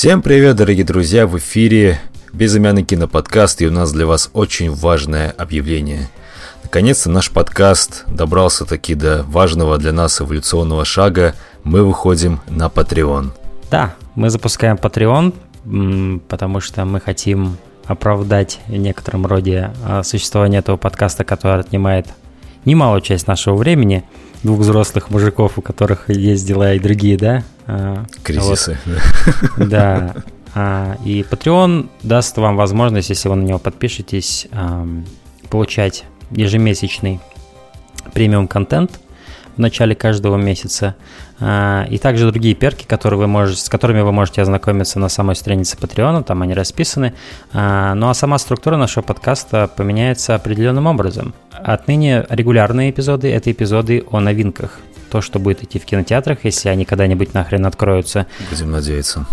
Всем привет, дорогие друзья! В эфире Безымянный киноподкаст, и у нас для вас очень важное объявление. Наконец-то наш подкаст добрался таки до важного для нас эволюционного шага. Мы выходим на Patreon. Да, мы запускаем Patreon, потому что мы хотим оправдать в некотором роде а, существование этого подкаста, который отнимает немалую часть нашего времени. Двух взрослых мужиков, у которых есть дела и другие, да? А, Кризисы. Вот. Да. А, и Patreon даст вам возможность, если вы на него подпишетесь, получать ежемесячный премиум контент в начале каждого месяца. А, и также другие перки, которые вы можете, с которыми вы можете ознакомиться на самой странице Patreon, там они расписаны. А, ну а сама структура нашего подкаста поменяется определенным образом. Отныне регулярные эпизоды – это эпизоды о новинках. То, что будет идти в кинотеатрах, если они когда-нибудь нахрен откроются. Будем надеяться.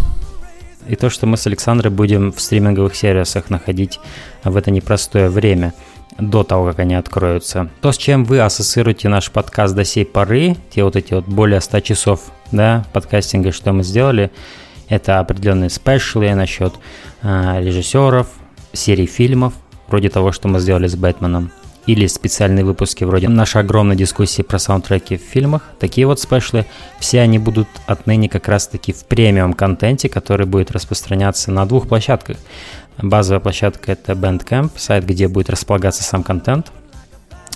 И то, что мы с Александрой будем в стриминговых сервисах находить в это непростое время – до того, как они откроются. То, с чем вы ассоциируете наш подкаст до сей поры, те вот эти вот более 100 часов да, подкастинга, что мы сделали, это определенные спешлы насчет э, режиссеров, серий фильмов, вроде того, что мы сделали с Бэтменом, или специальные выпуски вроде нашей огромной дискуссии про саундтреки в фильмах. Такие вот спешлы, все они будут отныне как раз-таки в премиум контенте, который будет распространяться на двух площадках. Базовая площадка это Bandcamp, сайт, где будет располагаться сам контент,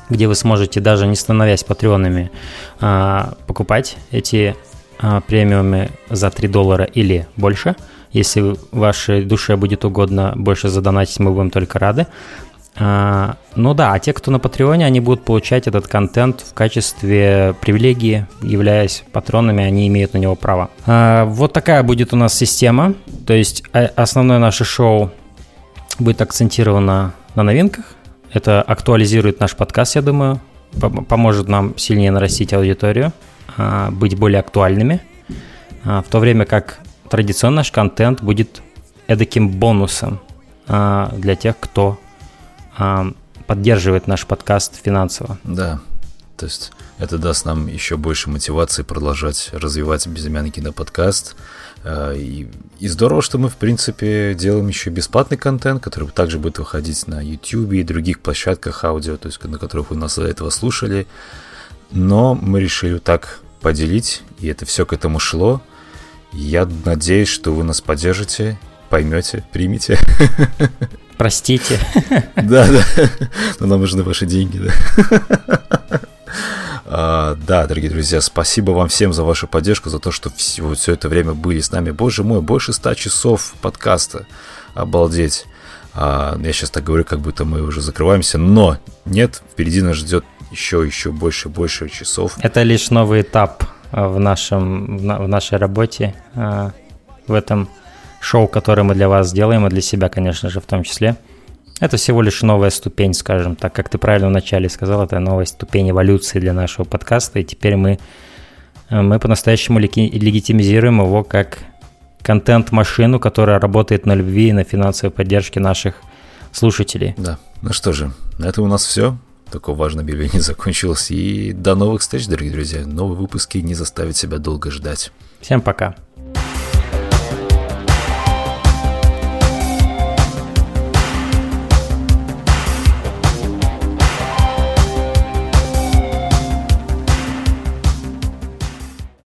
где вы сможете, даже не становясь патреонами, а, покупать эти а, премиумы за 3 доллара или больше. Если вашей душе будет угодно больше задонатить, мы будем только рады. А, ну да, а те, кто на Патреоне, они будут получать этот контент в качестве привилегии, являясь патронами, они имеют на него право. Вот такая будет у нас система. То есть основное наше шоу будет акцентировано на новинках. Это актуализирует наш подкаст, я думаю, поможет нам сильнее нарастить аудиторию, а, быть более актуальными, а, в то время как традиционный наш контент будет эдаким бонусом а, для тех, кто поддерживает наш подкаст финансово. Да, то есть это даст нам еще больше мотивации продолжать развивать безымянный киноподкаст. Э, и, и здорово, что мы, в принципе, делаем еще бесплатный контент, который также будет выходить на YouTube и других площадках аудио, то есть на которых вы нас до этого слушали. Но мы решили так поделить, и это все к этому шло. Я надеюсь, что вы нас поддержите, поймете, примете. Простите. Да, да. Но нам нужны ваши деньги, да. А, да, дорогие друзья, спасибо вам всем за вашу поддержку, за то, что все, все это время были с нами. Боже мой, больше ста часов подкаста. Обалдеть. А, я сейчас так говорю, как будто мы уже закрываемся, но нет, впереди нас ждет еще, еще больше, больше часов. Это лишь новый этап в, нашем, в нашей работе, а, в этом шоу, которое мы для вас делаем, и для себя, конечно же, в том числе. Это всего лишь новая ступень, скажем так, как ты правильно вначале сказал, это новая ступень эволюции для нашего подкаста, и теперь мы, э, мы по-настоящему легитимизируем его как контент-машину, которая работает на любви и на финансовой поддержке наших слушателей. Да, ну что же, на этом у нас все. Такое важное объявление закончилось. И до новых встреч, дорогие друзья. Новые выпуски не заставят себя долго ждать. Всем пока.